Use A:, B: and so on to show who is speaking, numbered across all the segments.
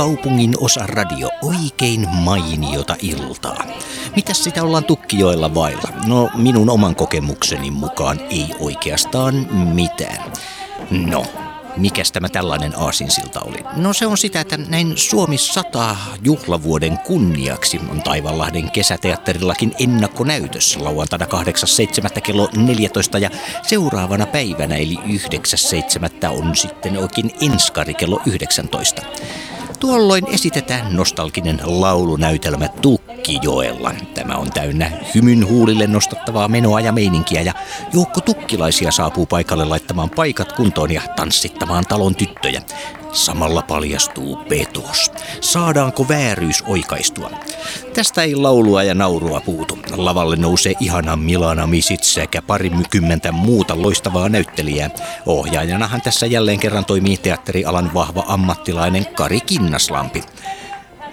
A: kaupungin osa radio oikein mainiota iltaa. Mitäs sitä ollaan Tukkijoella vailla? No minun oman kokemukseni mukaan ei oikeastaan mitään. No, Mikäs tämä tällainen aasinsilta oli? No se on sitä, että näin Suomi 100 juhlavuoden kunniaksi on Taivanlahden kesäteatterillakin ennakkonäytös lauantaina 8.7. kello 14 ja seuraavana päivänä eli 9.7. on sitten oikein enskari kello 19. Tuolloin esitetään nostalginen laulunäytelmä Tukkijoella. Tämä on täynnä hymyn huulille nostattavaa menoa ja meininkiä ja joukko tukkilaisia saapuu paikalle laittamaan paikat kuntoon ja tanssittamaan talon tyttöjä. Samalla paljastuu petos. Saadaanko vääryys oikaistua? Tästä ei laulua ja naurua puutu. Lavalle nousee ihana Milana Misit sekä parikymmentä muuta loistavaa näyttelijää. Ohjaajanahan tässä jälleen kerran toimii teatterialan vahva ammattilainen Kari Kinnaslampi.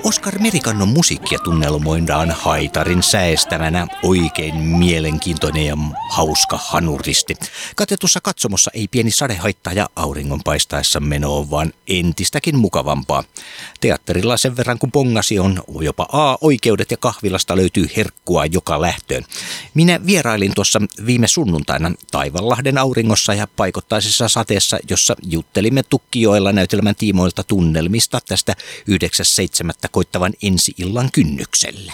A: Oskar Merikannon musiikkia tunnelmoidaan haitarin säestämänä oikein mielenkiintoinen ja hauska hanuristi. Katetussa katsomossa ei pieni sade haittaa ja auringon paistaessa meno vaan entistäkin mukavampaa. Teatterilla sen verran kun pongasi on jopa A-oikeudet ja kahvilasta löytyy herkkua joka lähtöön. Minä vierailin tuossa viime sunnuntaina Taivanlahden auringossa ja paikottaisessa sateessa, jossa juttelimme Tukkijoella näytelmän tiimoilta tunnelmista tästä 9.7 koittavan ensi-illan kynnyksellä.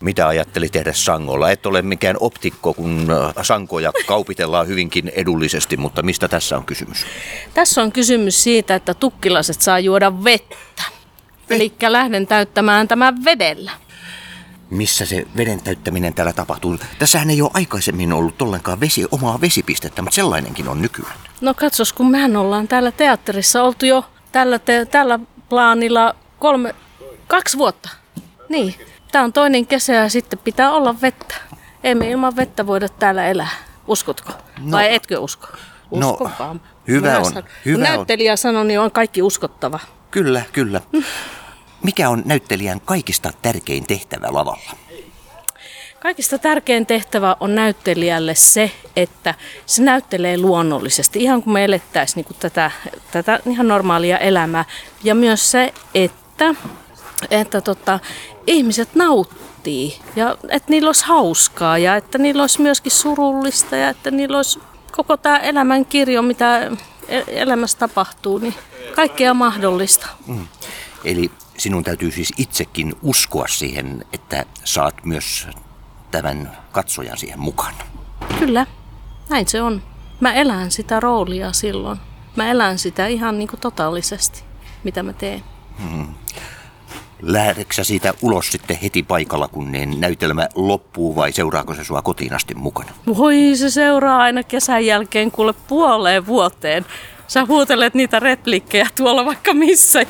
A: Mitä ajatteli tehdä sangolla? Et ole mikään optikko, kun äh, sankoja kaupitellaan hyvinkin edullisesti, mutta mistä tässä on kysymys?
B: Tässä on kysymys siitä, että tukkilaset saa juoda vettä. Eli lähden täyttämään tämän vedellä.
A: Missä se veden täyttäminen täällä tapahtuu? Tässähän ei ole aikaisemmin ollut ollenkaan vesi, omaa vesipistettä, mutta sellainenkin on nykyään.
B: No katsos, kun mehän ollaan täällä teatterissa oltu jo tällä, te, tällä plaanilla kolme, kaksi vuotta. Niin, tämä on toinen kesä ja sitten pitää olla vettä. Emme ilman vettä voida täällä elää. Uskotko? No, Vai etkö usko?
A: Usko no, hyvä Minä on. Sanon, hyvä
B: näyttelijä
A: on.
B: sanoi, niin on kaikki uskottava.
A: Kyllä, kyllä. Mikä on näyttelijän kaikista tärkein tehtävä lavalla?
B: Kaikista tärkein tehtävä on näyttelijälle se, että se näyttelee luonnollisesti, ihan kuin me elettäisiin niin tätä, tätä ihan normaalia elämää. Ja myös se, että, että tota, ihmiset nauttii ja että niillä olisi hauskaa ja että niillä olisi myöskin surullista ja että niillä olisi koko tämä elämän kirjo, mitä e-, elämässä tapahtuu, niin kaikkea mahdollista. Mm.
A: Eli sinun täytyy siis itsekin uskoa siihen, että saat myös tämän katsojan siihen mukaan.
B: Kyllä, näin se on. Mä elän sitä roolia silloin. Mä elän sitä ihan niin kuin totaalisesti, mitä mä teen. Hmm.
A: Lähdetkö siitä ulos sitten heti paikalla, kun näytelmä loppuu vai seuraako se sua kotiin asti mukana?
B: Voi, se seuraa aina kesän jälkeen kuule puoleen vuoteen. Sä huutelet niitä replikkejä tuolla vaikka missä,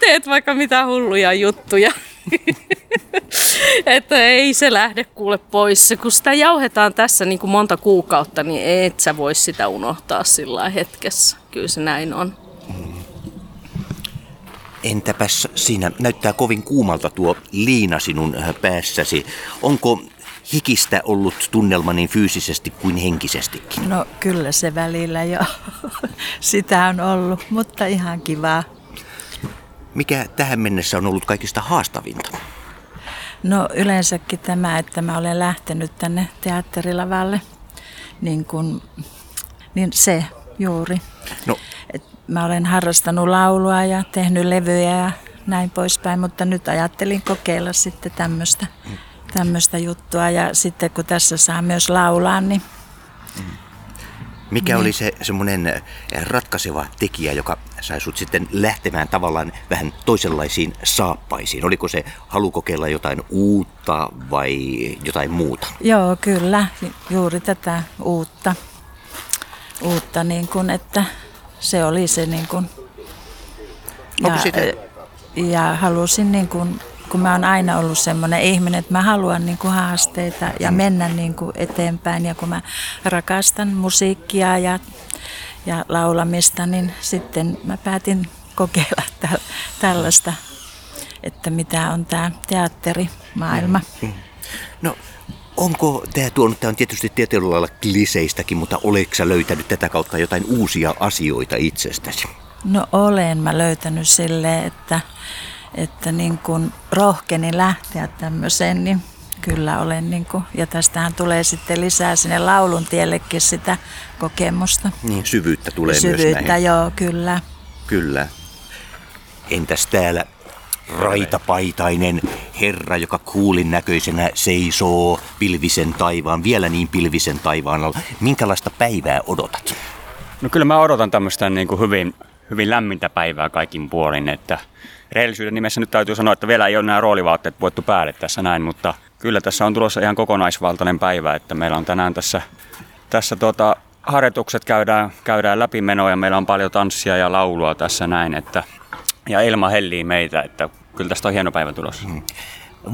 B: teet vaikka mitä hulluja juttuja. että ei se lähde kuule pois. Kun sitä jauhetaan tässä niin kuin monta kuukautta, niin et sä voi sitä unohtaa sillä hetkessä. Kyllä se näin on.
A: Entäpäs siinä näyttää kovin kuumalta tuo liina sinun äh, päässäsi. Onko hikistä ollut tunnelma niin fyysisesti kuin henkisestikin?
C: No kyllä se välillä jo. Sitä on ollut, mutta ihan kivaa.
A: Mikä tähän mennessä on ollut kaikista haastavinta?
C: No yleensäkin tämä, että mä olen lähtenyt tänne teatterilavalle, niin, kun, niin se juuri. No. Et mä olen harrastanut laulua ja tehnyt levyjä ja näin poispäin, mutta nyt ajattelin kokeilla sitten tämmöistä tämmöistä juttua ja sitten kun tässä saa myös laulaa, niin mm.
A: Mikä niin. oli se semmoinen eh, ratkaiseva tekijä, joka sai sut sitten lähtemään tavallaan vähän toisenlaisiin saappaisiin? Oliko se halu kokeilla jotain uutta vai jotain muuta?
C: Joo, kyllä. Juuri tätä uutta. Uutta niin kuin, että se oli se niin kuin, ja, sitä? ja halusin niin kuin kun mä oon aina ollut semmoinen ihminen, että mä haluan niin kuin haasteita ja mennä niin kuin eteenpäin. Ja kun mä rakastan musiikkia ja, ja laulamista, niin sitten mä päätin kokeilla tä- tällaista, että mitä on tämä teatterimaailma.
A: No, onko tämä tuonut, tämä on tietysti tietyllä lailla kliseistäkin, mutta oletko löytänyt tätä kautta jotain uusia asioita itsestäsi?
C: No olen mä löytänyt sille, että, että niin kun rohkeni lähteä tämmöiseen, niin kyllä olen. Niin kun, ja tästähän tulee sitten lisää sinne laulun tiellekin sitä kokemusta.
D: Niin, syvyyttä tulee
C: syvyyttä,
D: myös näihin.
C: joo, kyllä.
D: Kyllä. Entäs täällä raitapaitainen herra, joka kuulin näköisenä seisoo pilvisen taivaan, vielä niin pilvisen taivaan alla. Minkälaista päivää odotat?
E: No kyllä mä odotan tämmöistä niin kuin hyvin, hyvin lämmintä päivää kaikin puolin, että rehellisyyden nimessä nyt täytyy sanoa, että vielä ei ole nämä roolivaatteet voittu päälle tässä näin, mutta kyllä tässä on tulossa ihan kokonaisvaltainen päivä, että meillä on tänään tässä, tässä tuota, harjoitukset käydään, käydään läpimenoa ja meillä on paljon tanssia ja laulua tässä näin, että ja ilma hellii meitä, että kyllä tästä on hieno päivä tulossa. Hmm.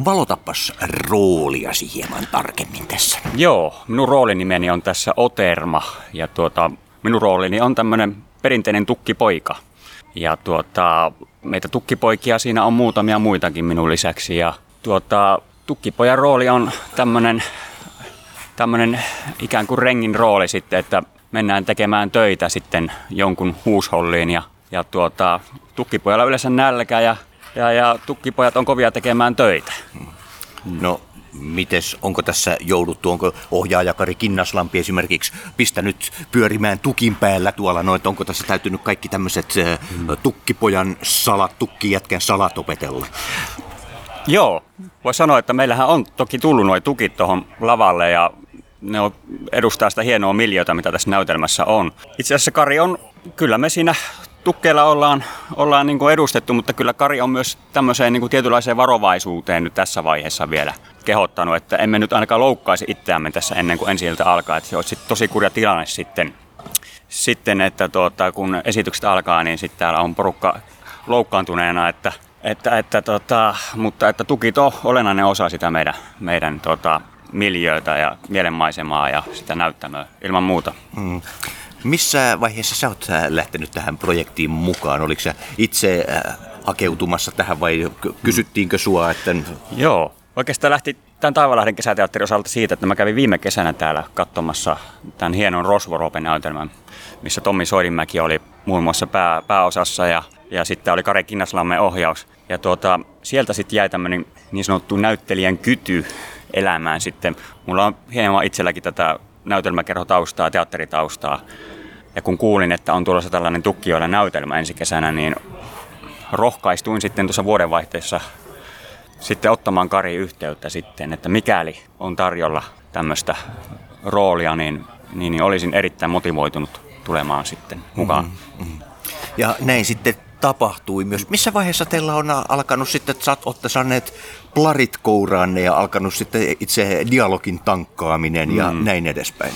D: Valotappas rooliasi hieman tarkemmin tässä.
E: Joo, minun roolinimeni on tässä Oterma ja tuota, minun roolini on tämmöinen perinteinen tukkipoika. Ja tuota, meitä tukkipoikia siinä on muutamia muitakin minun lisäksi ja tuota, tukkipojan rooli on tämmöinen tämmöinen ikään kuin rengin rooli sitten, että mennään tekemään töitä sitten jonkun huusholliin ja, ja tuota, tukkipojalla yleensä nälkä ja, ja, ja tukkipojat on kovia tekemään töitä.
D: No, mites, onko tässä jouduttu, onko ohjaaja Kari Kinnaslampi esimerkiksi pistänyt pyörimään tukin päällä tuolla, no, että onko tässä täytynyt kaikki tämmöiset hmm. tukkipojan salat, tukkijätkän salat opetella?
E: Joo, voi sanoa, että meillähän on toki tullut nuo tukit tuohon lavalle ja ne on, edustaa sitä hienoa miljöitä, mitä tässä näytelmässä on. Itse asiassa Kari on, kyllä me siinä tukkeilla ollaan, ollaan niin edustettu, mutta kyllä Kari on myös tämmöiseen niin tietynlaiseen varovaisuuteen nyt tässä vaiheessa vielä kehottanut, että emme nyt ainakaan loukkaisi itseämme tässä ennen kuin ensi alkaa, että se olisi tosi kurja tilanne sitten, sitten että tuota, kun esitykset alkaa, niin sitten täällä on porukka loukkaantuneena, että, että, että tota, mutta että tuki on olennainen osa sitä meidän, meidän tota, miljöötä ja mielenmaisemaa ja sitä näyttämöä ilman muuta. Mm.
D: Missä vaiheessa sä oot äh, lähtenyt tähän projektiin mukaan? Oliko sä itse äh, hakeutumassa tähän vai kysyttiinkö sua? Että...
E: Joo, oikeastaan lähti tämän Taivalahden kesäteatterin osalta siitä, että mä kävin viime kesänä täällä katsomassa tämän hienon Rosvoropen-näytelmän, missä Tommi Soidinmäki oli muun muassa pää, pääosassa ja, ja sitten oli Kare Kinnaslammen ohjaus. Ja tuota, sieltä sitten jäi tämmöinen niin sanottu näyttelijän kyty elämään sitten. Mulla on hieman itselläkin tätä näytelmäkerhotaustaa, teatteritaustaa. Ja kun kuulin, että on tulossa tällainen tukkijoilla näytelmä ensi kesänä, niin rohkaistuin sitten tuossa vuodenvaihteessa sitten ottamaan Kari yhteyttä sitten, että mikäli on tarjolla tämmöistä roolia, niin, niin, niin olisin erittäin motivoitunut tulemaan sitten mukaan. Mm-hmm.
D: Ja näin sitten tapahtui myös. Missä vaiheessa teillä on alkanut sitten, että olette saaneet plarit kouraanne ja alkanut sitten itse dialogin tankkaaminen mm. ja näin edespäin?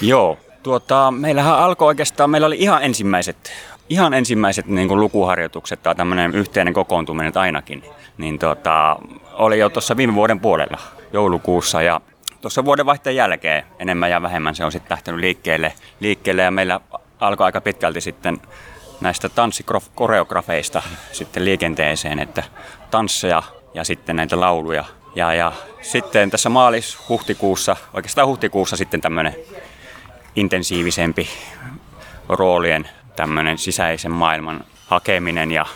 E: Joo, tuota, meillähän alkoi oikeastaan, meillä oli ihan ensimmäiset ihan ensimmäiset niin kuin lukuharjoitukset tai tämmöinen yhteinen kokoontuminen ainakin, niin tuota, oli jo tuossa viime vuoden puolella joulukuussa ja tuossa vuodenvaihteen jälkeen enemmän ja vähemmän se on sitten lähtenyt liikkeelle, liikkeelle ja meillä alkoi aika pitkälti sitten näistä tanssikoreografeista sitten liikenteeseen, että tansseja ja sitten näitä lauluja. Ja, ja sitten tässä maalis-huhtikuussa, oikeastaan huhtikuussa sitten tämmöinen intensiivisempi roolien tämmöinen sisäisen maailman hakeminen ja,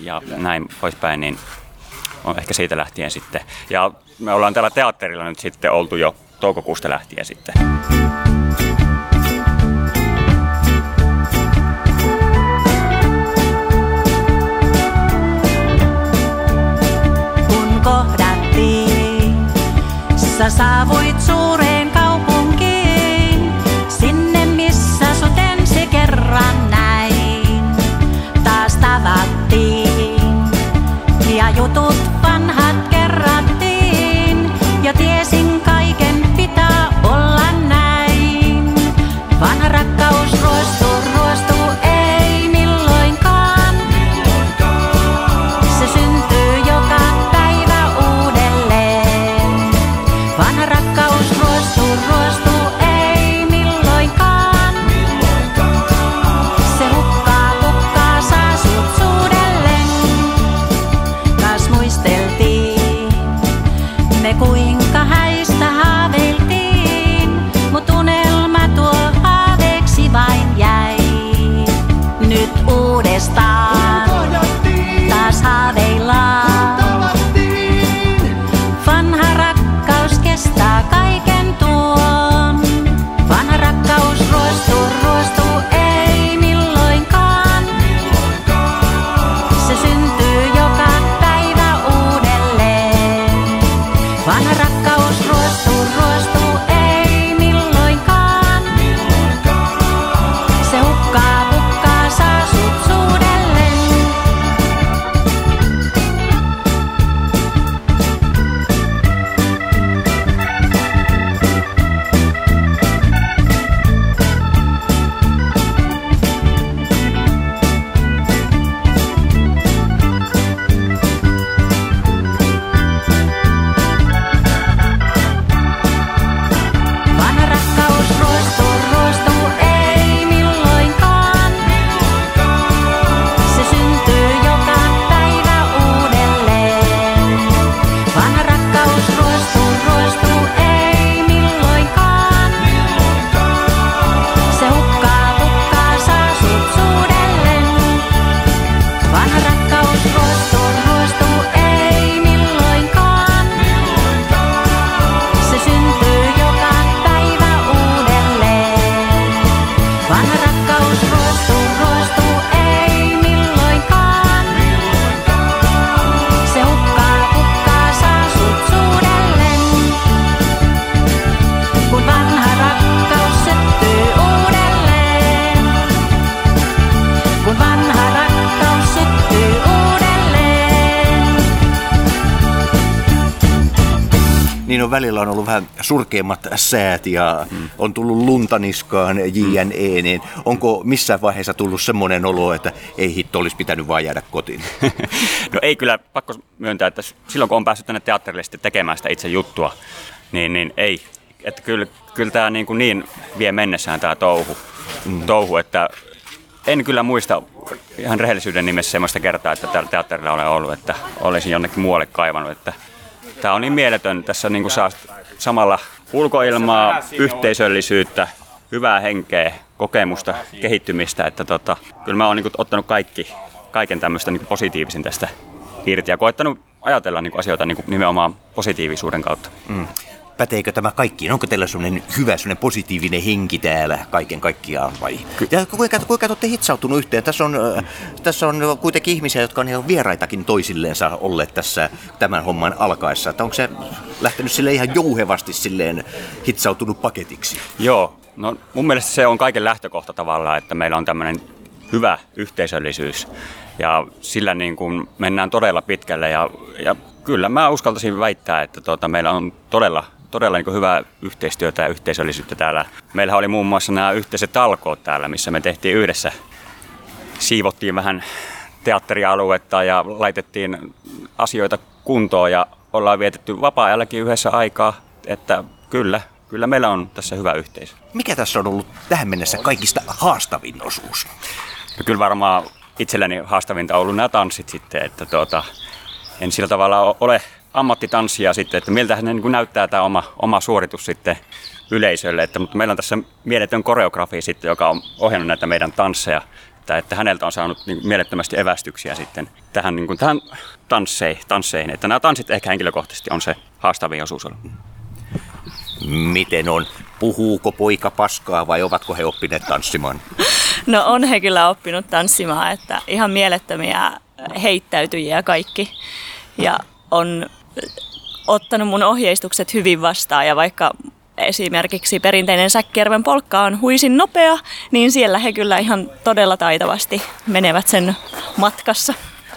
E: ja näin poispäin, niin on ehkä siitä lähtien sitten. Ja me ollaan täällä teatterilla nyt sitten oltu jo toukokuusta lähtien sitten.
F: Sä saavuit suureen
D: on välillä on ollut vähän surkeimmat säät ja mm. on tullut luntaniskaan JNE, niin onko missään vaiheessa tullut semmoinen olo, että ei hitto olisi pitänyt vaan jäädä kotiin?
E: no ei kyllä, pakko myöntää, että silloin kun on päässyt tänne teatterille tekemään sitä itse juttua, niin, niin ei. Että kyllä, kyllä tämä niin, kuin niin vie mennessään tämä touhu, mm. touhu, että en kyllä muista ihan rehellisyyden nimessä sellaista kertaa, että täällä teatterilla olen ollut, että olisin jonnekin muualle kaivannut. Että tämä on niin mieletön. Tässä niin kuin saa samalla ulkoilmaa, yhteisöllisyyttä, hyvää henkeä, kokemusta, kehittymistä. Että tota, kyllä mä oon niin ottanut kaikki, kaiken tämmöistä niin positiivisin tästä irti ja koettanut ajatella niin asioita niin nimenomaan positiivisuuden kautta. Mm
D: päteekö tämä kaikkiin? Onko teillä sellainen hyvä, sellainen positiivinen henki täällä kaiken kaikkiaan vai? Ja kuinka, kuinka olette hitsautunut yhteen? Tässä on, tässä on kuitenkin ihmisiä, jotka on ihan vieraitakin toisilleensa olleet tässä tämän homman alkaessa. Että onko se lähtenyt sille ihan jouhevasti silleen hitsautunut paketiksi?
E: Joo, no mun mielestä se on kaiken lähtökohta tavallaan, että meillä on tämmöinen hyvä yhteisöllisyys ja sillä niin kuin mennään todella pitkälle ja, ja kyllä mä uskaltaisin väittää, että tuota, meillä on todella todella niin hyvää yhteistyötä ja yhteisöllisyyttä täällä. Meillä oli muun muassa nämä yhteiset talkoot täällä, missä me tehtiin yhdessä. Siivottiin vähän teatterialuetta ja laitettiin asioita kuntoon ja ollaan vietetty vapaa-ajallakin yhdessä aikaa, että kyllä, kyllä meillä on tässä hyvä yhteisö.
D: Mikä tässä on ollut tähän mennessä kaikista haastavin osuus?
E: No kyllä varmaan itselleni haastavinta on ollut nämä tanssit sitten, että tuota, en sillä tavalla ole ammattitanssia sitten, että miltä ne niin näyttää tämä oma, oma suoritus sitten yleisölle. Että, mutta meillä on tässä mieletön koreografi sitten, joka on ohjannut näitä meidän tansseja. Että, että häneltä on saanut niin mielettömästi evästyksiä sitten tähän, niin kuin, tähän tansseihin, tansseihin. Että nämä tanssit ehkä henkilökohtaisesti on se haastavin osuus ollut.
D: Miten on? Puhuuko poika paskaa vai ovatko he oppineet tanssimaan?
G: No on he kyllä oppinut tanssimaan, että ihan mielettömiä heittäytyjiä kaikki. Ja on ottanut mun ohjeistukset hyvin vastaan ja vaikka esimerkiksi perinteinen säkkijärven polkka on huisin nopea, niin siellä he kyllä ihan todella taitavasti menevät sen matkassa.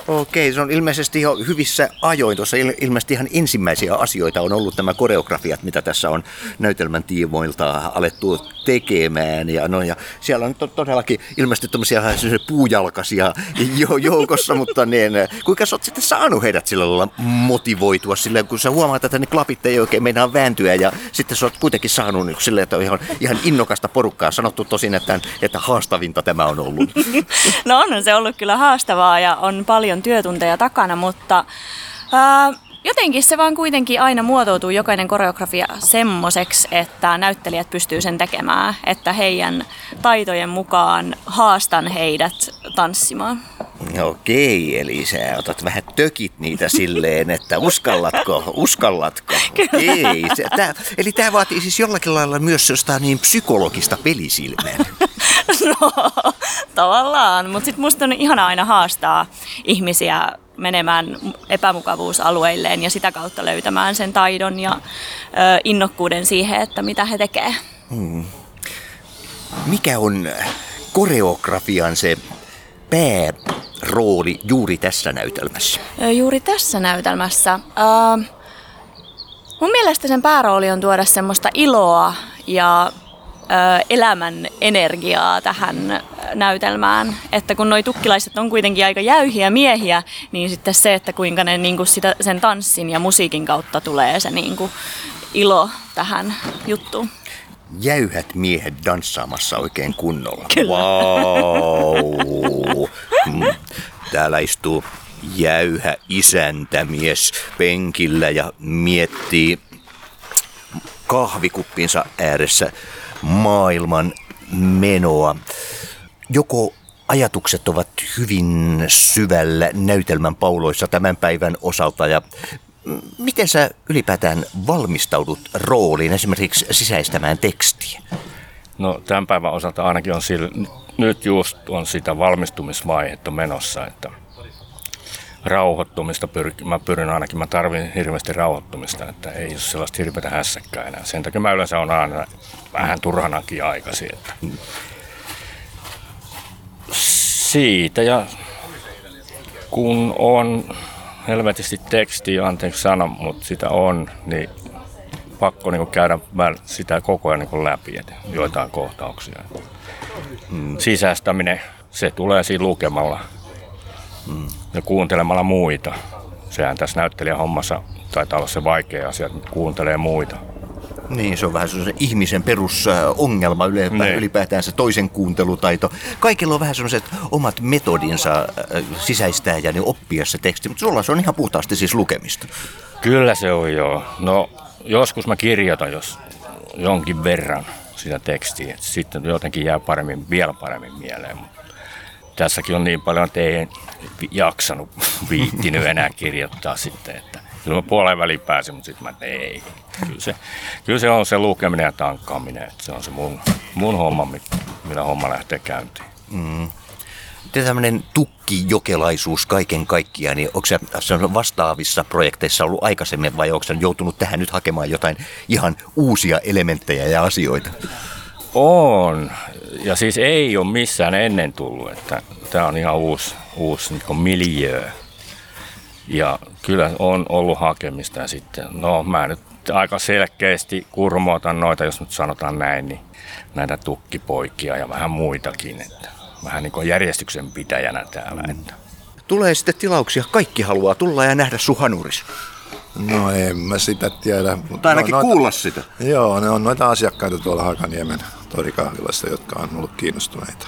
D: Okei, se on ilmeisesti jo hyvissä ajoin. Tuossa ilmeisesti ihan ensimmäisiä asioita on ollut nämä koreografiat, mitä tässä on näytelmän tiimoilta alettu tekemään. Ja, no, ja siellä on to- todellakin ilmeisesti tämmöisiä puujalkaisia jo- joukossa, mutta niin, kuinka sä oot sitten saanut heidät sillä lailla motivoitua silleen, kun sä huomaat, että ne klapit ei oikein meinaa vääntyä ja sitten sä oot kuitenkin saanut niin silleen, että on ihan, ihan innokasta porukkaa. Sanottu tosin, että, että haastavinta tämä on ollut.
G: No on se ollut kyllä haastavaa ja on paljon paljon työtunteja takana, mutta ää, jotenkin se vaan kuitenkin aina muotoutuu jokainen koreografia semmoiseksi, että näyttelijät pystyy sen tekemään, että heidän taitojen mukaan haastan heidät tanssimaan.
D: Okei, eli sä otat vähän tökit niitä silleen, että uskallatko, uskallatko. Okei, se, tää, eli tämä vaatii siis jollakin lailla myös jostain niin psykologista pelisilmää.
G: No, tavallaan, mutta sitten musta on ihana aina haastaa ihmisiä menemään epämukavuusalueilleen ja sitä kautta löytämään sen taidon ja ö, innokkuuden siihen, että mitä he tekevät. Hmm.
D: Mikä on koreografian se päärooli juuri tässä näytelmässä?
G: Juuri tässä näytelmässä? Uh, mun mielestä sen päärooli on tuoda semmoista iloa ja elämän energiaa tähän näytelmään. Että kun noi tukkilaiset on kuitenkin aika jäyhiä miehiä, niin sitten se, että kuinka ne niin kuin sitä, sen tanssin ja musiikin kautta tulee se niin kuin ilo tähän juttuun.
D: Jäyhät miehet danssaamassa oikein kunnolla.
G: Kyllä.
D: Wow. Mm. Täällä istuu jäyhä isäntämies penkillä ja miettii kahvikuppinsa ääressä maailman menoa. Joko ajatukset ovat hyvin syvällä näytelmän pauloissa tämän päivän osalta ja miten sä ylipäätään valmistaudut rooliin, esimerkiksi sisäistämään tekstiä?
H: No tämän päivän osalta ainakin on sillä, nyt just on sitä valmistumisvaihetta menossa, että rauhoittumista pyr, mä pyrin ainakin, mä tarvin hirveästi rauhoittumista, että ei ole sellaista hirveätä hässäkkää enää. Sen takia mä yleensä on aina vähän turhanakin aikaisin. Että. Siitä ja kun on helvetisti tekstiä, anteeksi sana, mutta sitä on, niin pakko niin käydä sitä koko ajan niin läpi, että joitain kohtauksia. Mm. Sisäistäminen, se tulee siinä lukemalla mm. Ja kuuntelemalla muita. Sehän tässä näyttelijän hommassa taitaa olla se vaikea asia, että kuuntelee muita.
D: Niin, se on vähän se ihmisen perusongelma ylipäätään, niin. ylipäätään se toisen kuuntelutaito. Kaikilla on vähän sellaiset omat metodinsa äh, sisäistää ja niin oppia se teksti, mutta sulla se on ihan puhtaasti siis lukemista.
H: Kyllä se on joo. No joskus mä kirjoitan jos jonkin verran sitä tekstiä, että sitten jotenkin jää paremmin, vielä paremmin mieleen. Tässäkin on niin paljon, että ei jaksanut, viittinyt enää kirjoittaa sitten, että kyllä mä puoleen väliin pääsin, mutta sitten mä ei. Kyllä se, kyllä se on se lukeminen ja tankkaaminen, että se on se mun, mun homma, millä homma lähtee käyntiin. Mm.
D: tämmöinen tukkijokelaisuus kaiken kaikkiaan, niin onko se vastaavissa projekteissa ollut aikaisemmin vai onko se joutunut tähän nyt hakemaan jotain ihan uusia elementtejä ja asioita?
H: On. Ja siis ei ole missään ennen tullut, että tämä on ihan uusi, uusi niin miljöö. Ja kyllä on ollut hakemista sitten, no mä nyt aika selkeästi kurmoitan noita, jos nyt sanotaan näin, niin näitä tukkipoikia ja vähän muitakin. Että vähän niin kuin järjestyksen pitäjänä täällä. Että.
D: Tulee sitten tilauksia, kaikki haluaa tulla ja nähdä suhanuris.
I: No en mä sitä tiedä.
D: Mutta ainakin no, kuulla sitä.
I: Joo, ne on noita asiakkaita tuolla Hakaniemen torikahvilassa, jotka on ollut kiinnostuneita.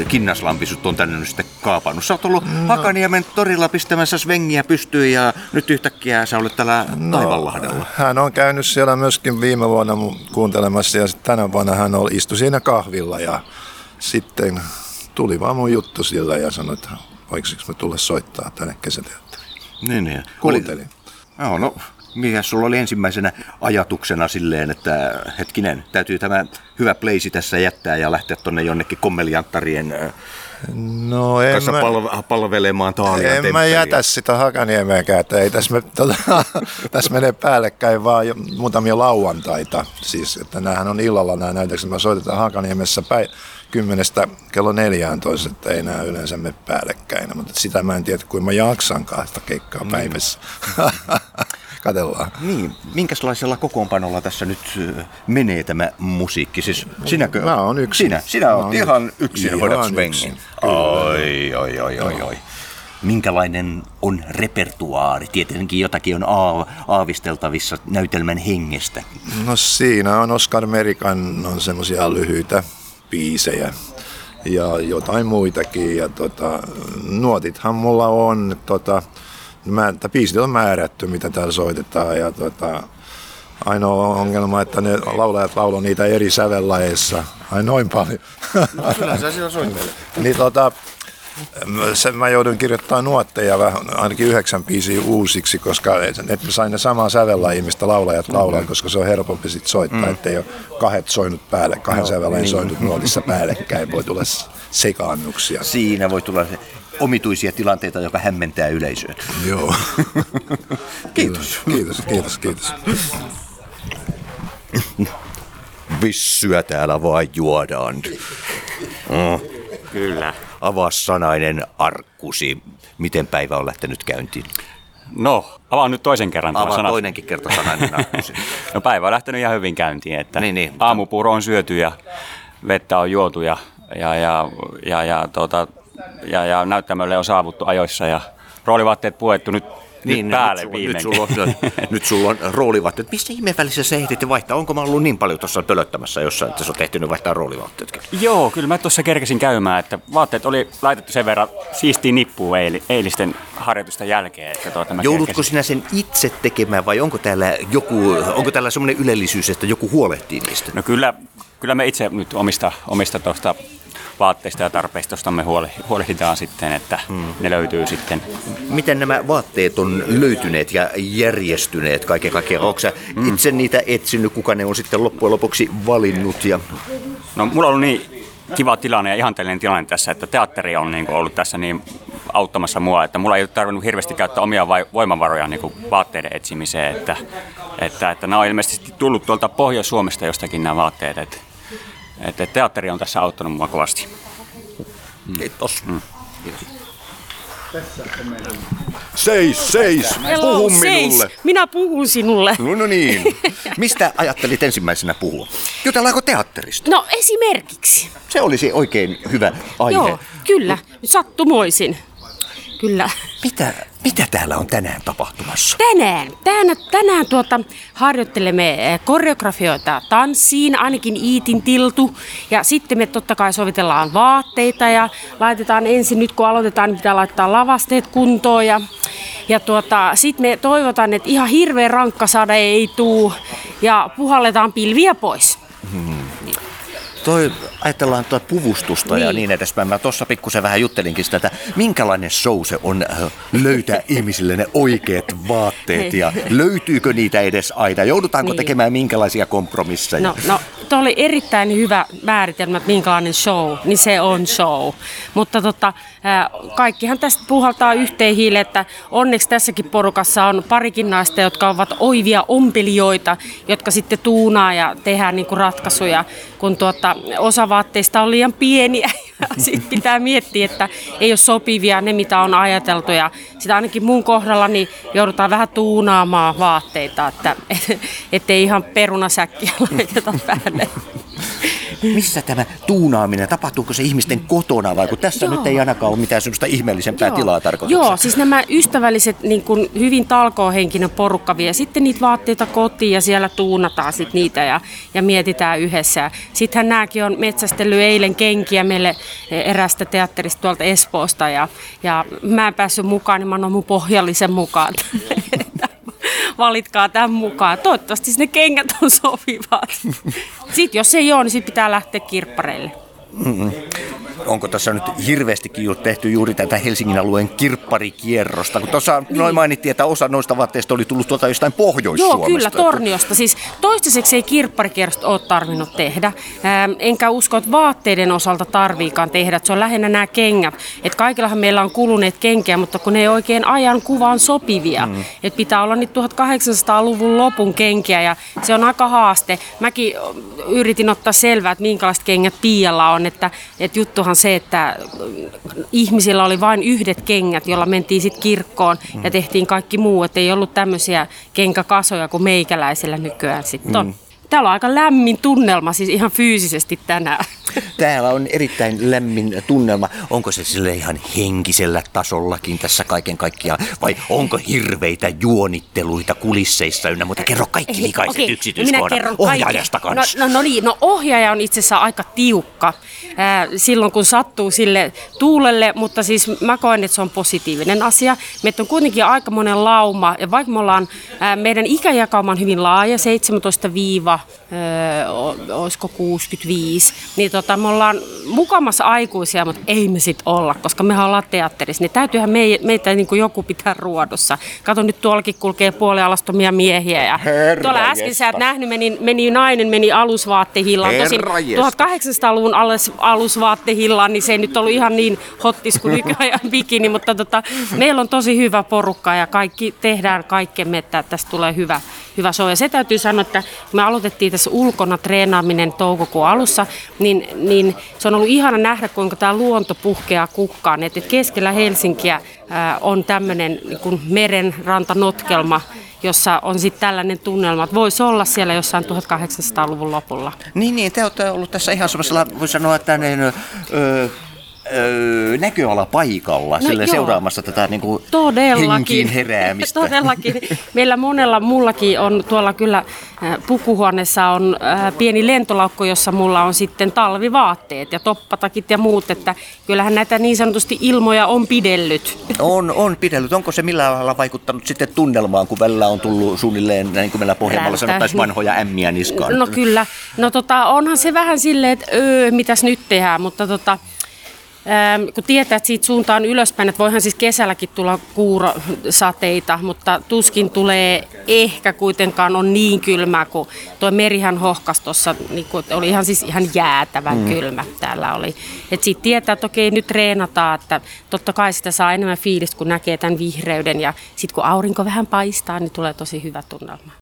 D: Toi Kinnaslampi sut on tänne nyt sitten kaapannut? Sä oot ollut no. Hakaniemen torilla pistämässä svengiä pystyyn ja nyt yhtäkkiä sä olet täällä no, Taivanlahdella.
J: Hän on käynyt siellä myöskin viime vuonna kuuntelemassa ja tänä vuonna hän oli, istui siinä kahvilla ja sitten tuli vaan mun juttu sillä ja sanoi, että voiko me tulla soittaa tänne kesäteatteriin.
D: Niin, niin.
J: Kuuntelin.
D: Oli, joo, no mikä sulla oli ensimmäisenä ajatuksena silleen, että hetkinen, täytyy tämä hyvä pleisi tässä jättää ja lähteä tuonne jonnekin kommelianttarien
J: no, en
D: kanssa
J: mä,
D: palve- palvelemaan Taalian
J: En mä jätä sitä Hakaniemeäkään, että ei tässä, me, tota, tässä menee päällekkäin vaan jo muutamia lauantaita. Siis, että näähän on illalla nämä näytökset. Mä soitetaan Hakaniemessä päin, kymmenestä kello 14, että ei nämä yleensä mene päällekkäin. Mutta sitä mä en tiedä, kuinka mä jaksan kahta keikkaa mm. päivässä. Katellaan.
D: Niin, minkälaisella kokoonpanolla tässä nyt menee tämä musiikki? Siis sinäkö?
J: Mä oon yksin.
D: Sinä, sinä oot ihan yksin
J: ihan
D: hoidat
J: yksin.
D: Oi, oi, oi, oi, oi. Minkälainen on repertuaari? Tietenkin jotakin on aavisteltavissa näytelmän hengestä.
J: No siinä on Oscar Merikan on semmoisia lyhyitä biisejä ja jotain muitakin. Ja tota, nuotithan mulla on, tota, mä, että biisit on määrätty, mitä täällä soitetaan. Ja tota, ainoa ongelma, että ne laulajat laulaa niitä eri sävellajeissa. Ai noin paljon.
D: No, kyllä sä siellä
J: niin tota, sen mä joudun kirjoittamaan nuotteja vähän, ainakin yhdeksän biisiä uusiksi, koska et mä sain ne samaa sävellä ihmistä laulajat laulaa, koska se on helpompi sit soittaa, mm. ettei ole kahdet soinut päälle, kahden no, sävellin niin. soinut nuotissa päällekkäin, voi tulla sekaannuksia.
D: Siinä voi tulla omituisia tilanteita, joka hämmentää yleisöä.
J: Joo.
D: kiitos.
J: Kiitos, kiitos, kiitos.
D: Vissyä täällä vain juodaan.
E: Mm. Kyllä.
D: Avaa sanainen arkkusi. Miten päivä on lähtenyt käyntiin?
E: No, avaan nyt toisen kerran
D: Avaa sana. toinenkin kerta sanainen arkkusi.
E: no päivä on lähtenyt ihan hyvin käyntiin. Että
D: niin, niin.
E: Aamupuuro on syöty ja vettä on juotu ja, ja, ja, ja, ja, tuota, ja, ja näyttämölle on saavuttu ajoissa ja roolivaatteet puettu nyt niin, nyt päälle nyt,
D: nyt, sulla on, nyt sulla on roolivaatteet. Mistä ihmeen välissä sä ehditte vaihtaa? Onko mä ollut niin paljon tuossa pölöttämässä jossain, että sä oot ehtinyt vaihtaa roolivaatteetkin?
E: Joo, kyllä mä tuossa kerkesin käymään, että vaatteet oli laitettu sen verran siistiin nippuun eil, eilisten harjoitusten jälkeen. Että tuota, mä
D: Joudutko
E: kerkesin.
D: sinä sen itse tekemään vai onko täällä joku, onko täällä semmoinen ylellisyys, että joku huolehtii niistä?
E: No kyllä, kyllä me itse nyt omista, omista tuosta vaatteista ja tarpeistosta huoli, huolehditaan sitten, että hmm. ne löytyy sitten.
D: Miten nämä vaatteet on löytyneet ja järjestyneet kaiken kaikkiaan? Onko sä hmm. itse niitä etsinyt, kuka ne on sitten loppujen lopuksi valinnut? Ja...
E: No mulla on ollut niin kiva tilanne ja ihanteellinen tilanne tässä, että teatteri on niin ollut tässä niin auttamassa mua, että mulla ei ole tarvinnut hirveästi käyttää omia voimavaroja niin kuin vaatteiden etsimiseen, että, että, että nämä on ilmeisesti tullut tuolta Pohjois-Suomesta jostakin nämä vaatteet, että että teatteri on tässä auttanut mua kovasti.
D: Kiitos. Mm. Kiitos.
J: Seis, seis, puhu
K: seis.
J: minulle.
K: Minä puhun sinulle.
D: No, no niin. Mistä ajattelit ensimmäisenä puhua? Jutellaanko teatterista?
K: No esimerkiksi.
D: Se olisi oikein hyvä aihe.
K: Joo, kyllä. Sattumoisin. Kyllä.
D: Mitä, mitä täällä on tänään tapahtumassa?
K: Tänään, tänään, tänään tuota, harjoittelemme eh, koreografioita tanssiin, ainakin Iitin tiltu. Ja sitten me totta kai sovitellaan vaatteita ja laitetaan ensin, nyt kun aloitetaan, niin pitää laittaa lavasteet kuntoon. Ja, ja tuota, sitten me toivotaan, että ihan hirveän rankka sade ei tuu ja puhalletaan pilviä pois. Hmm
D: toi, ajatellaan tuota puvustusta niin. ja niin edespäin. Mä tuossa pikkusen vähän juttelinkin sitä, että minkälainen show se on äh, löytää ihmisille ne oikeat vaatteet ja löytyykö niitä edes aina? Joudutaanko niin. tekemään minkälaisia kompromisseja?
K: No, no tuo oli erittäin hyvä määritelmä, minkälainen show, niin se on show. Mutta tota, kaikkihan tästä puhaltaa yhteen hiileen, että onneksi tässäkin porukassa on parikin naista, jotka ovat oivia ompelijoita, jotka sitten tuunaa ja tehdään niinku ratkaisuja, kun tuota, osa vaatteista on liian pieniä. Sitten pitää miettiä, että ei ole sopivia ne, mitä on ajateltu. Ja sitä ainakin mun kohdalla niin joudutaan vähän tuunaamaan vaatteita, että ettei ihan perunasäkkiä laiteta päälle.
D: missä tämä tuunaaminen, tapahtuuko se ihmisten kotona vai kun tässä
K: Joo.
D: nyt ei ainakaan ole mitään sellaista ihmeellisempää
K: Joo.
D: tilaa tarkoituksena?
K: Joo, siis nämä ystävälliset, niin kuin hyvin talkoohenkinen porukka vie sitten niitä vaatteita kotiin ja siellä tuunataan sit niitä ja, ja mietitään yhdessä. Sittenhän nämäkin on metsästellyt eilen kenkiä meille erästä teatterista tuolta Espoosta ja, ja mä en päässyt mukaan, niin mä annan mun pohjallisen mukaan. Valitkaa tämän mukaan. Toivottavasti ne kengät on sopivat. Sitten jos ei ole, niin sit pitää lähteä kirppareille.
D: Mm-mm. Onko tässä nyt hirveästikin jo tehty juuri tätä Helsingin alueen kirpparikierrosta? Kun tuossa niin. noin mainittiin, että osa noista vaatteista oli tullut tuolta jostain
K: Joo,
D: Pohjois-Suomesta.
K: kyllä, Torniosta. Siis toistaiseksi ei kirpparikierrosta ole tarvinnut tehdä. Ähm, enkä usko, että vaatteiden osalta tarviikaan tehdä. Että se on lähinnä nämä kengät. Että kaikillahan meillä on kuluneet kenkiä, mutta kun ne ei oikein ajan kuvaan sopivia. Mm. Että pitää olla nyt 1800-luvun lopun kenkiä ja se on aika haaste. Mäkin yritin ottaa selvää, että minkälaiset kengät Pialla on. Että, että juttuhan se, että ihmisillä oli vain yhdet kengät, jolla mentiin sitten kirkkoon ja tehtiin kaikki muu. Että ei ollut tämmöisiä kenkäkasoja kuin meikäläisillä nykyään sitten on.
D: Mm.
K: Täällä on aika lämmin tunnelma siis ihan fyysisesti tänään.
D: Täällä on erittäin lämmin tunnelma. Onko se sille ihan henkisellä tasollakin tässä kaiken kaikkiaan? Vai onko hirveitä juonitteluita kulisseissa ynnä muuta? Kerro kaikki likaiset
K: Okei, no
D: yksityiskohdat
K: minä kerron kaikki.
D: ohjaajasta kanssa.
K: No, no, no niin, no ohjaaja on itse asiassa aika tiukka ää, silloin, kun sattuu sille tuulelle, mutta siis mä koen, että se on positiivinen asia. Meitä on kuitenkin aika monen lauma, ja vaikka me ollaan, ää, meidän ikäjakauma on hyvin laaja, 17 viiva, o- olisiko 65, niin tota, me ollaan mukamassa aikuisia, mutta ei me sit olla, koska me ollaan teatterissa, niin täytyyhän me, meitä niin kuin joku pitää ruodossa. Kato nyt tuollakin kulkee puolialastomia miehiä ja
D: Herra
K: tuolla äsken sä et nähnyt, meni, meni nainen meni alusvaattehillaan. Tosin
D: Herra jestas.
K: 1800-luvun alus, alusvaattehillaan, niin se ei nyt ollut ihan niin hottis kuin nykyajan bikini, mutta tota, meillä on tosi hyvä porukka ja kaikki tehdään kaikkemme, että tästä tulee hyvä, hyvä show. Ja se täytyy sanoa, että me aloitettiin tässä ulkona treenaaminen toukokuun alussa, niin, niin se on ollut ihana nähdä, kuinka tämä luonto puhkeaa kukkaan. Että keskellä Helsinkiä on tämmöinen niin merenrantanotkelma, jossa on sitten tällainen tunnelma, että voisi olla siellä jossain 1800-luvun lopulla.
D: Niin, niin, te olette ollut tässä ihan semmoisella, voi sanoa, että niin, ö, näköalapaikalla,
K: No
D: sille
K: joo.
D: seuraamassa tätä niin kuin
K: Todellakin.
D: henkiin heräämistä.
K: Todellakin. Meillä monella mullakin on tuolla kyllä äh, pukuhuoneessa on äh, pieni lentolaukku, jossa mulla on sitten talvivaatteet ja toppatakit ja muut, että kyllähän näitä niin sanotusti ilmoja on pidellyt.
D: On, on pidellyt. Onko se millään lailla vaikuttanut sitten tunnelmaan, kun välillä on tullut suunnilleen, niin kuin meillä Pohjanmaalla sanottaisiin, vanhoja ämmiä niskaan?
K: No kyllä. No tota, onhan se vähän silleen, että öö, mitäs nyt tehdään, mutta tota, ähm, kun tietää, että siitä suuntaan ylöspäin, että voihan siis kesälläkin tulla kuurosateita, mutta tuskin tulee ehkä kuitenkaan on niin kylmää, kun tuo merihän hohkas tuossa, niin kun, oli ihan siis ihan jäätävän
L: Mm.
K: kylmä täällä oli. Että siitä tietää, että okei nyt treenataan, että totta kai sitä saa enemmän fiilistä, kun näkee tämän vihreyden ja sitten kun aurinko vähän paistaa, niin tulee tosi hyvä tunnelma.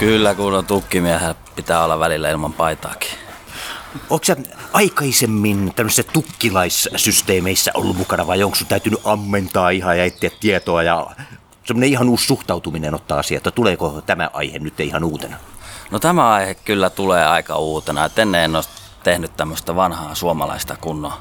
M: Kyllä, kun on tukkimiehellä pitää olla välillä ilman paitaakin.
D: Onko sä aikaisemmin tämmöisissä tukkilaissysteemeissä ollut mukana vai onko sun täytynyt ammentaa ihan ja etsiä tietoa ja semmoinen ihan uusi suhtautuminen ottaa asiaa, että tuleeko tämä aihe nyt ihan uutena?
M: No tämä aihe kyllä tulee aika uutena, että ennen en ole tehnyt tämmöistä vanhaa suomalaista kunnon,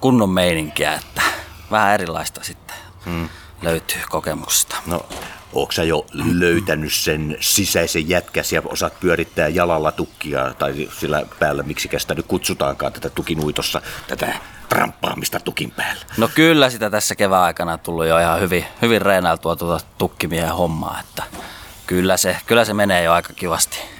M: kunnon meininkiä, että vähän erilaista sitten hmm. Löytyy kokemuksista.
D: No, onko sä jo löytänyt sen sisäisen jätkäs ja osaat pyörittää jalalla tukkia tai sillä päällä, miksi sitä nyt kutsutaankaan tätä tukinuitossa, tätä ramppaamista tukin päällä?
M: No kyllä sitä tässä kevään aikana tullut jo ihan hyvin, hyvin reenailtua tuota tukkimiehen hommaa, että kyllä se, kyllä se menee jo aika kivasti.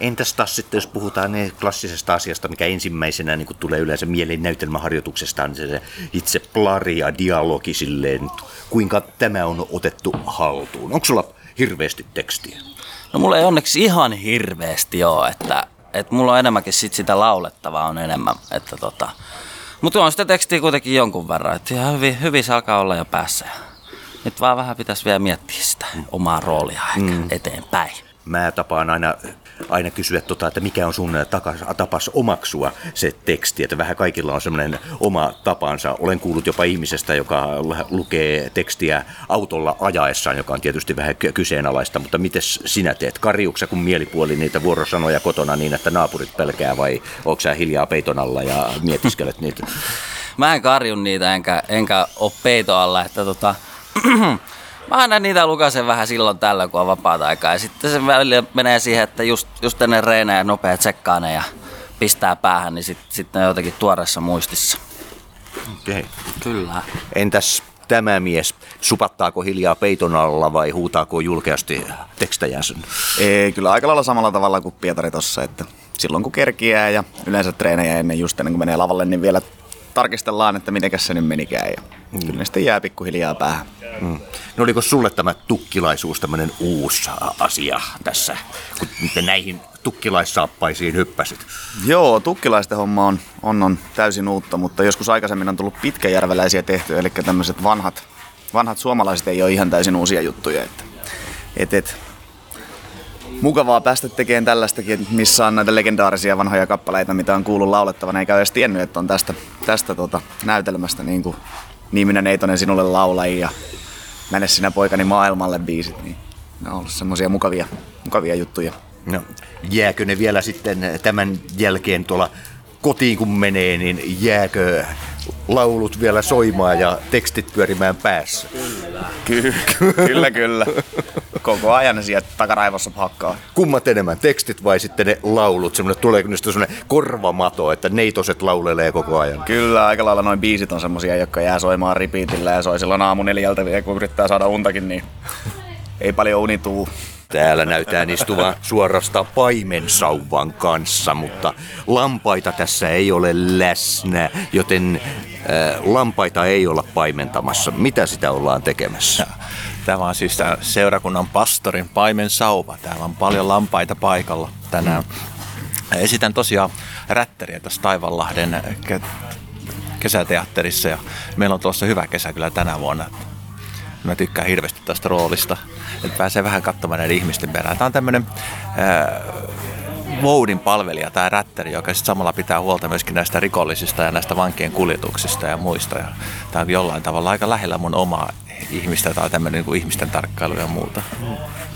D: Entäs taas sitten, jos puhutaan niin klassisesta asiasta, mikä ensimmäisenä niin tulee yleensä mieleen näytelmäharjoituksesta, niin se itse plaria dialogi silleen, kuinka tämä on otettu haltuun. Onko sulla hirveästi tekstiä?
M: No mulla ei onneksi ihan hirveästi joo, että, että mulla on enemmänkin sit sitä laulettavaa on enemmän, että tota, mutta on sitä tekstiä kuitenkin jonkun verran, että ihan hyvin, hyvin se alkaa olla jo päässä. Nyt vaan vähän pitäisi vielä miettiä sitä omaa roolia ehkä mm. eteenpäin.
D: Mä tapaan aina, aina kysyä, tota, että mikä on sun tapas omaksua se teksti, että vähän kaikilla on semmoinen oma tapansa. Olen kuullut jopa ihmisestä, joka lukee tekstiä autolla ajaessaan, joka on tietysti vähän kyseenalaista, mutta miten sinä teet? Karjuksa kun mielipuoli niitä vuorosanoja kotona niin, että naapurit pelkää vai onko sä hiljaa peiton alla ja mietiskelet niitä?
M: Mä en karjun niitä enkä, enkä ole peito alla, että tota, Mä aina niitä lukasen vähän silloin tällä, kun on vapaata aikaa. Ja sitten se välillä menee siihen, että just, just ennen reenejä nopea tsekkaa ne ja pistää päähän, niin sitten sit ne on jotenkin tuoreessa muistissa.
D: Okei. Okay.
M: Kyllä.
D: Entäs tämä mies, supattaako hiljaa peiton alla vai huutaako julkeasti tekstäjänsä?
N: Ei, kyllä aika lailla samalla tavalla kuin Pietari tossa, että silloin kun kerkiää ja yleensä treenejä ennen just ennen kuin menee lavalle, niin vielä tarkistellaan, että mitenkäs se nyt menikään ja mm. kyllä ne sitten jää pikkuhiljaa päähän.
D: Mm. No oliko sulle tämä tukkilaisuus tämmöinen uusi asia tässä, kun näihin tukkilaissaappaisiin hyppäsit?
N: Joo, tukkilaisten homma on, on, on täysin uutta, mutta joskus aikaisemmin on tullut pitkäjärveläisiä tehtyjä, eli tämmöiset vanhat, vanhat suomalaiset ei ole ihan täysin uusia juttuja. Että, et, et, mukavaa päästä tekemään tällaistakin, missä on näitä legendaarisia vanhoja kappaleita, mitä on kuullut laulettavana, eikä edes tiennyt, että on tästä, tästä tota, näytelmästä niin kuin Niiminen Neitonen sinulle laulaji ja Mene sinä poikani maailmalle biisit, niin ne on ollut semmoisia mukavia, mukavia juttuja.
D: No, jääkö ne vielä sitten tämän jälkeen tuolla kotiin kun menee, niin jääkö laulut vielä soimaan ja tekstit pyörimään päässä?
N: Kyllä. kyllä, kyllä. Koko ajan ne sieltä takaraivossa hakkaa.
D: Kummat enemmän, tekstit vai sitten ne laulut? Semmoinen, tuleeko niistä semmoinen korvamato, että neitoset laulelee koko ajan?
N: Kyllä, aika lailla noin biisit on semmosia, jotka jää soimaan ripiitillä ja soi silloin aamu neljältä, kun yrittää saada untakin, niin ei paljon unituu.
D: Täällä näytään istuva suorasta paimensauvan kanssa, mutta lampaita tässä ei ole läsnä, joten äh, lampaita ei olla paimentamassa. Mitä sitä ollaan tekemässä?
O: Tämä on siis tämä seurakunnan pastorin paimensauva. Täällä on paljon lampaita paikalla tänään. Esitän tosiaan rätteriä tässä Taivanlahden kesäteatterissa ja meillä on tuossa hyvä kesä kyllä tänä vuonna. Mä tykkään hirveästi tästä roolista, että pääsee vähän katsomaan näiden ihmisten perään. Tämä on tämmöinen Voudin palvelija, tämä rättäri, joka sitten samalla pitää huolta myöskin näistä rikollisista ja näistä vankien kuljetuksista ja muista. Ja tämä on jollain tavalla aika lähellä mun omaa ihmistä tai tämmöinen niin kuin ihmisten tarkkailu ja muuta.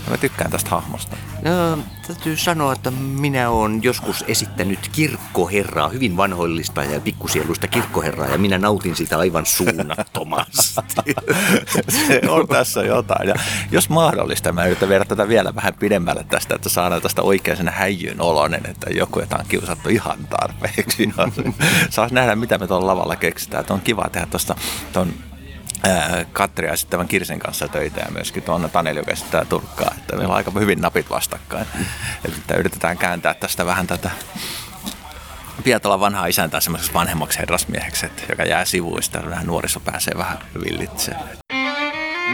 O: Mä tykkään tästä hahmosta.
D: No, täytyy sanoa, että minä olen joskus esittänyt kirkkoherraa, hyvin vanhoillista ja pikkusieluista kirkkoherraa, ja minä nautin sitä aivan suunnattomasti.
O: Se on tässä jotain. Ja jos mahdollista, mä yritän viedä tätä vielä vähän pidemmälle tästä, että saadaan tästä oikein häijyn oloinen, että joku, jota on kiusattu ihan tarpeeksi. Saas nähdä, mitä me tuolla lavalla keksitään. Että on kiva tehdä tuosta Katri ja sitten Kirsen kanssa töitä ja myöskin tuon Taneli, joka esittää Turkkaa. Että meillä on aika hyvin napit vastakkain. Että yritetään kääntää tästä vähän tätä Pietola vanhaa isäntää semmoisessa vanhemmaksi herrasmieheksi, joka jää sivuista. Vähän nuoriso pääsee vähän villitsemään.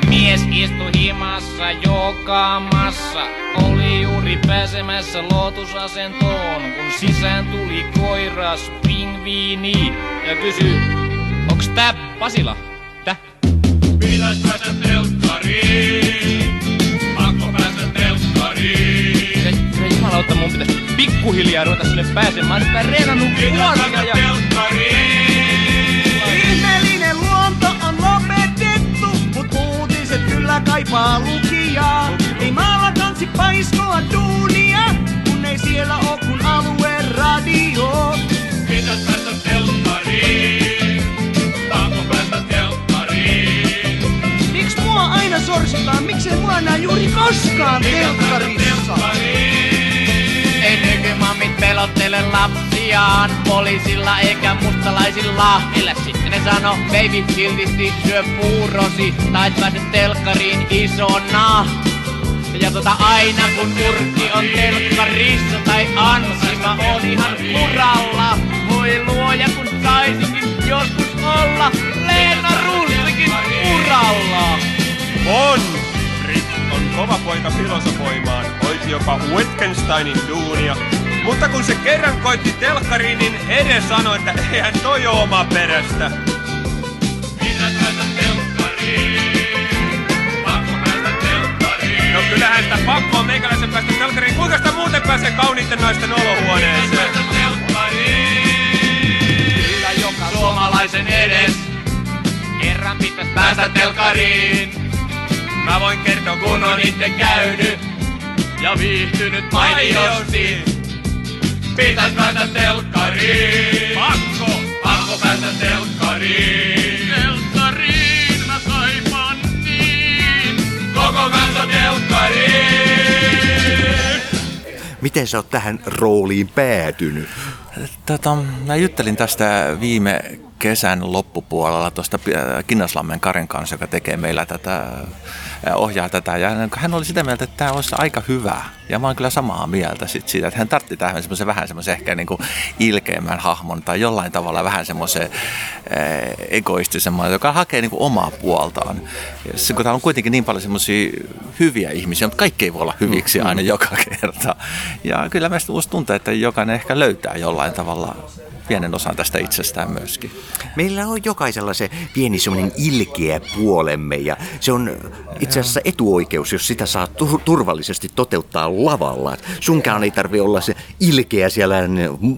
L: Mies istui himassa jokaamassa, oli juuri pääsemässä lootusasentoon, kun sisään tuli koiras pingviini ja kysyi, onks tää Pasila? Ja ruveta sinne pääsemään. Mä reenannut vuosia ja...
I: Ihmeellinen luonto on lopetettu, mut uutiset kyllä kaipaa lukijaa. Ei maalla kansi paiskoa duunia, kun ei siellä oo kun alueen radio. Pitäis päästä telttariin, saako päästä telttariin? Miks mua aina sorsitaan, miksei mua näe juuri koskaan telkkarissa?
L: Ei nykymammit pelottele lapsiaan poliisilla eikä mustalaisilla. Millä sitten ne sano, baby kiltisti syö puurosi, tai et pääse telkkariin isona. Ja tota aina kun Urki on telkkarissa tai Anssi, mä oon ihan uralla. Voi luoja kun saisinkin joskus olla Leena Ruusikin uralla.
P: On! Rick on kova poika filosofoimaan, hoiti jopa Wittgensteinin duunia. Mutta kun se kerran koitti telkkariin, niin Ede sanoi, että eihän toi oo oma perästä. No kyllähän sitä pakko on meikäläisen päästä telkkariin. Kuinka sitä muuten pääsee kauniitten naisten olohuoneeseen?
L: Kyllä joka suomalaisen edes kerran pitäis päästä telkkariin.
P: Mä voin kertoa,
L: kun on itse käynyt ja viihtynyt mainiosti. Pitäis päästä telkkariin. Pakko, pakko päästä telkkariin. Telkkariin mä kaipaan niin. Koko kansa telkkariin.
D: Miten sä oot tähän rooliin päätynyt?
O: Tota, mä juttelin tästä viime kesän loppupuolella tuosta Kinnaslammen Karin kanssa, joka tekee meillä tätä, ohjaa tätä. Ja hän oli sitä mieltä, että tämä olisi aika hyvä. Ja mä oon kyllä samaa mieltä sit siitä, että hän tartti tähän semmoisen vähän semmoisen ehkä niin kuin ilkeämmän hahmon tai jollain tavalla vähän semmoisen egoistisemman, joka hakee niin kuin omaa puoltaan. Ja se, kun täällä on kuitenkin niin paljon semmoisia hyviä ihmisiä, mutta kaikki ei voi olla hyviksi aina joka kerta. Ja kyllä voisi tuntea, että jokainen ehkä löytää jollain tavalla Allah. Pienen osan tästä itsestään myöskin.
D: Meillä on jokaisella se pieni semmoinen ilkeä puolemme ja se on itse asiassa etuoikeus, jos sitä saa tu- turvallisesti toteuttaa lavalla. Sunkaan ei tarvi olla se ilkeä siellä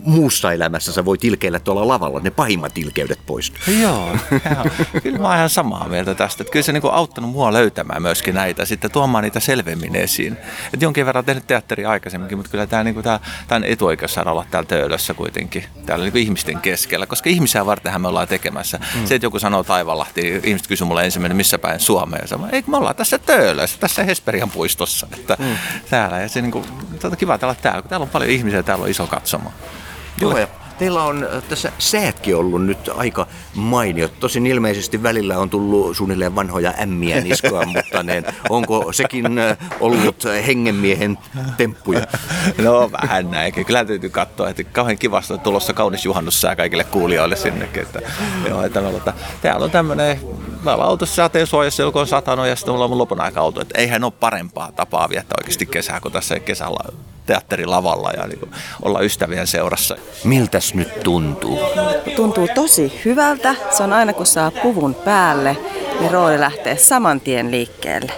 D: muussa elämässä, sä voit ilkeillä tuolla lavalla, ne pahimmat ilkeydet pois.
O: Joo, joo. kyllä mä oon ihan samaa mieltä tästä. Että kyllä se niinku auttanut mua löytämään myöskin näitä, sitten tuomaan niitä selvemmin esiin. Et jonkin verran tehnyt teatteria aikaisemminkin, mutta kyllä tämä niinku, tää, tää on etuoikeus saada olla täällä töölössä kuitenkin. Täällä niinku ihmisten keskellä, koska ihmisiä vartenhan me ollaan tekemässä. Mm. Se, että joku sanoo Taivalahti, ihmiset kysyy mulle ensimmäinen, missä päin Suomeen. Ja sanoo, eikö me ollaan tässä Töölössä, tässä Hesperian puistossa. Että mm. täällä. Ja se niinku, tuota, kiva olla täällä, kun täällä on paljon ihmisiä, täällä on iso katsomo.
D: Joo, ja teillä on tässä säätkin ollut nyt aika mainiot. Tosin ilmeisesti välillä on tullut suunnilleen vanhoja ämmiä niskoa, mutta ne, onko sekin ollut hengenmiehen temppuja?
O: No vähän näinkin. Kyllä täytyy katsoa, että kauhean kivasta on tulossa kaunis juhannussää kaikille kuulijoille sinnekin. Että, joo, että me, että, täällä on tämmöinen, me ollaan autossa sateensuojassa, joko on satanut ja sitten mulla on mun lopun aika auto. Että eihän ole parempaa tapaa viettää oikeasti kesää kuin tässä kesällä teatterilavalla ja niin olla ystävien seurassa.
D: Miltäs nyt tuntuu?
Q: Tuntuu tosi hyvältä. Se on aina kun saa puvun päälle, niin rooli lähtee saman tien liikkeelle.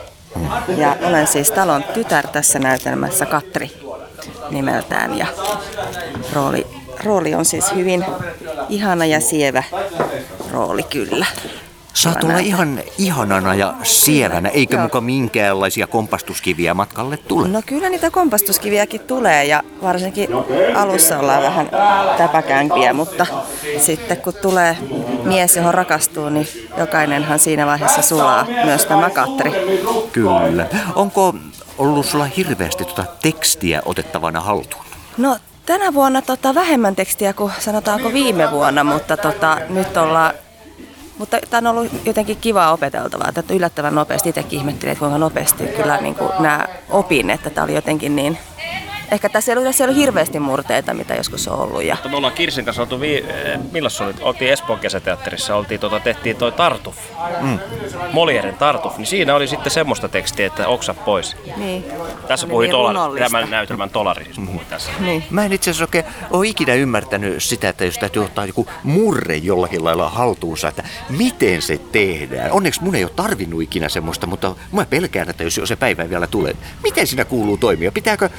Q: Ja olen siis talon tytär tässä näytelmässä Katri nimeltään ja rooli, rooli on siis hyvin ihana ja sievä rooli kyllä.
D: Saat olla ihan ihanana ja sievänä, eikä muka minkäänlaisia kompastuskiviä matkalle tule.
Q: No kyllä niitä kompastuskiviäkin tulee ja varsinkin alussa ollaan vähän täpäkämpiä, mutta sitten kun tulee mies, johon rakastuu, niin jokainenhan siinä vaiheessa sulaa, myös tämä Katri.
D: Kyllä. Onko ollut sulla hirveästi tuota tekstiä otettavana haltuun?
Q: No tänä vuonna tota, vähemmän tekstiä kuin sanotaanko viime vuonna, mutta tota, nyt ollaan mutta tämä on ollut jotenkin kiva opeteltavaa, että yllättävän nopeasti itsekin ihmettelin, että kuinka nopeasti kyllä niin kuin nämä opin, että tämä oli jotenkin niin ehkä tässä ei ollut, tässä ei ollut hirveästi murteita, mitä joskus on ollut. Ja...
R: Me ollaan Kirsin kanssa oltu, vi... milloin se oli? Oltiin Espoon kesäteatterissa, oltiin, tota, tehtiin toi Tartuf, mm. Molieren Tartuf, niin siinä oli sitten semmoista tekstiä, että oksa pois.
Q: Niin.
R: Tässä puhui niin tolari, tämän näytelmän Tolari siis puhui tässä.
Q: Niin.
D: Mä en itse asiassa oikein ole ikinä ymmärtänyt sitä, että jos täytyy ottaa joku murre jollakin lailla haltuunsa, että miten se tehdään. Onneksi mun ei ole tarvinnut ikinä semmoista, mutta mä pelkään, että jos se päivä vielä tulee, miten siinä kuuluu toimia? Pitääkö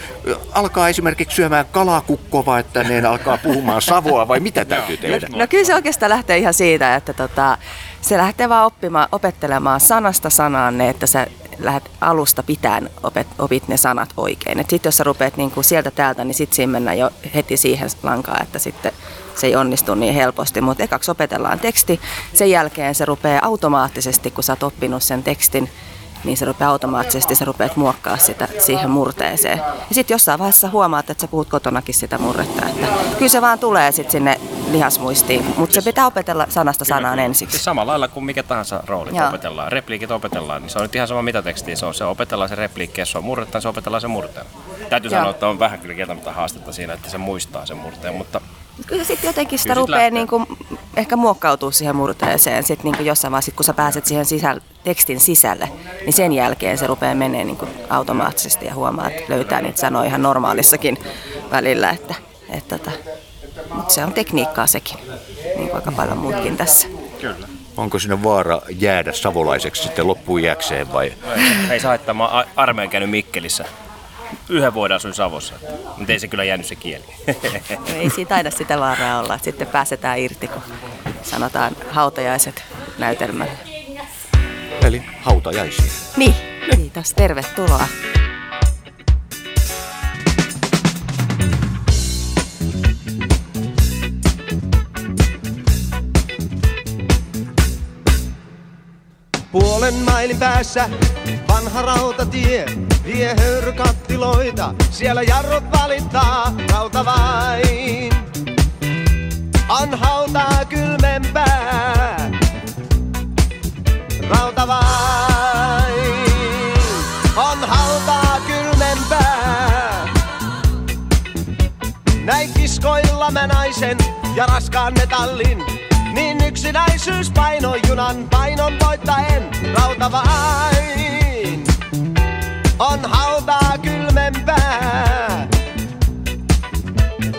D: alkaa esimerkiksi syömään kalakukkoa, että ne alkaa puhumaan savoa vai mitä täytyy tehdä?
Q: No kyllä se oikeastaan lähtee ihan siitä, että tota, se lähtee vaan oppimaan, opettelemaan sanasta sanaan ne, että sä lähdet alusta pitäen opet, opit ne sanat oikein. Sitten jos sä rupeat niinku sieltä täältä, niin sitten siinä mennään jo heti siihen lankaan, että sitten se ei onnistu niin helposti. Mutta ekaksi opetellaan teksti, sen jälkeen se rupeaa automaattisesti, kun sä oot oppinut sen tekstin, niin se rupeaa automaattisesti, sä rupeat muokkaa sitä siihen murteeseen. Ja sitten jossain vaiheessa huomaat, että sä puhut kotonakin sitä murretta. Että kyllä se vaan tulee sitten sinne lihasmuistiin, mutta se pitää opetella sanasta sanaan ensiksi.
R: Siis samalla lailla kuin mikä tahansa rooli opetellaan. Repliikit opetellaan, niin se on nyt ihan sama mitä tekstiä se on. Se opetellaan se repliikki, jos se on murretta, niin se opetellaan se murteen. Täytyy
Q: Joo.
R: sanoa, että on vähän kyllä kieltämättä haastetta siinä, että se muistaa sen murteen, mutta
Q: Kyllä sitten jotenkin sitä
R: Kyllä sit
Q: rupeaa niinku ehkä muokkautuu siihen murteeseen sit niinku jossain vaiheessa, sit kun sä pääset siihen sisäl, tekstin sisälle, niin sen jälkeen se rupeaa menee niinku automaattisesti ja huomaa, että löytää niitä sanoja ihan normaalissakin välillä. Että, et tota, mutta se on tekniikkaa sekin, niin kuin aika paljon muutkin tässä.
R: Kyllä.
D: Onko sinne vaara jäädä savolaiseksi sitten loppuun jääkseen vai?
R: ei saa, että mä oon armeijan käynyt Mikkelissä. Yhden vuoden asuin Savossa, mutta ei se kyllä jäänyt se kieli.
Q: Ei siitä taida sitä vaaraa olla, että sitten pääsetään irti, kun sanotaan hautajaiset näytelmällä.
D: Eli hautajaisia.
Q: Niin, kiitos, tervetuloa.
I: Puolen mailin päässä vanha rautatie vie höyrykattiloita. Siellä jarrut valittaa rauta vain. On hautaa kylmempää. Rauta vain. On hautaa kylmempää. Näin kiskoilla mä naisen ja raskaan metallin. Niin yksinäisyys painoi junan painon voittaen rauta vain. On hautaa kylmempää.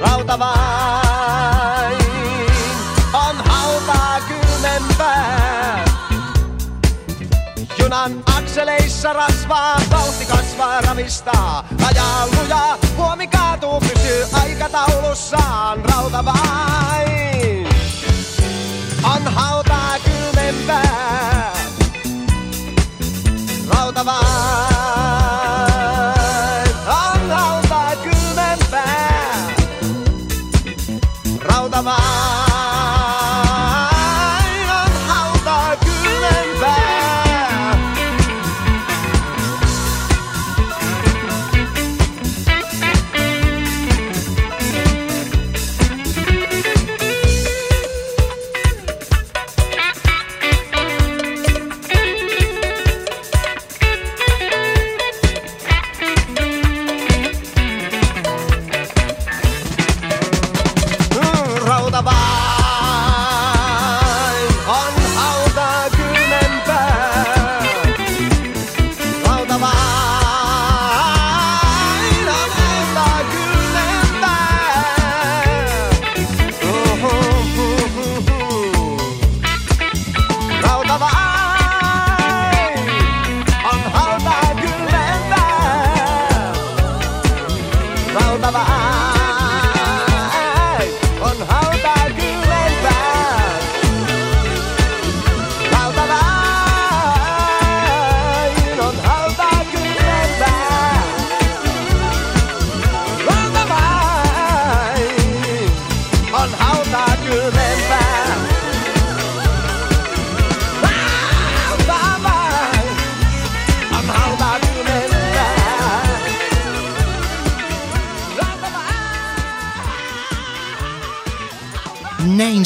I: Rauta vain. On hautaa kylmempää. Junan akseleissa rasvaa, vauhti kasvaa ravistaa. Ajaa lujaa, huomi kaatuu, pysyy aikataulussaan. Rauta vain. On hautaa kylmempää. Rauta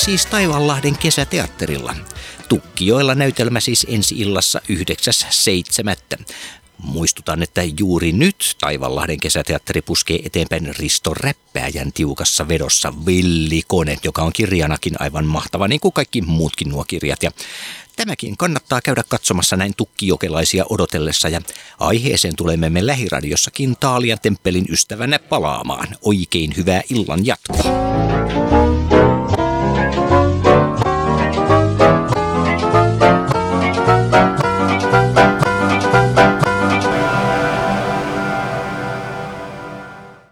A: siis Taivanlahden kesäteatterilla. Tukkijoilla näytelmä siis ensi illassa 9.7. Muistutan, että juuri nyt Taivanlahden kesäteatteri puskee eteenpäin Risto Räppääjän tiukassa vedossa Villikone, joka on kirjanakin aivan mahtava, niin kuin kaikki muutkin nuo kirjat. Ja tämäkin kannattaa käydä katsomassa näin tukkijokelaisia odotellessa ja aiheeseen tulemme me lähiradiossakin Taalian temppelin ystävänä palaamaan. Oikein hyvää illan jatkoa.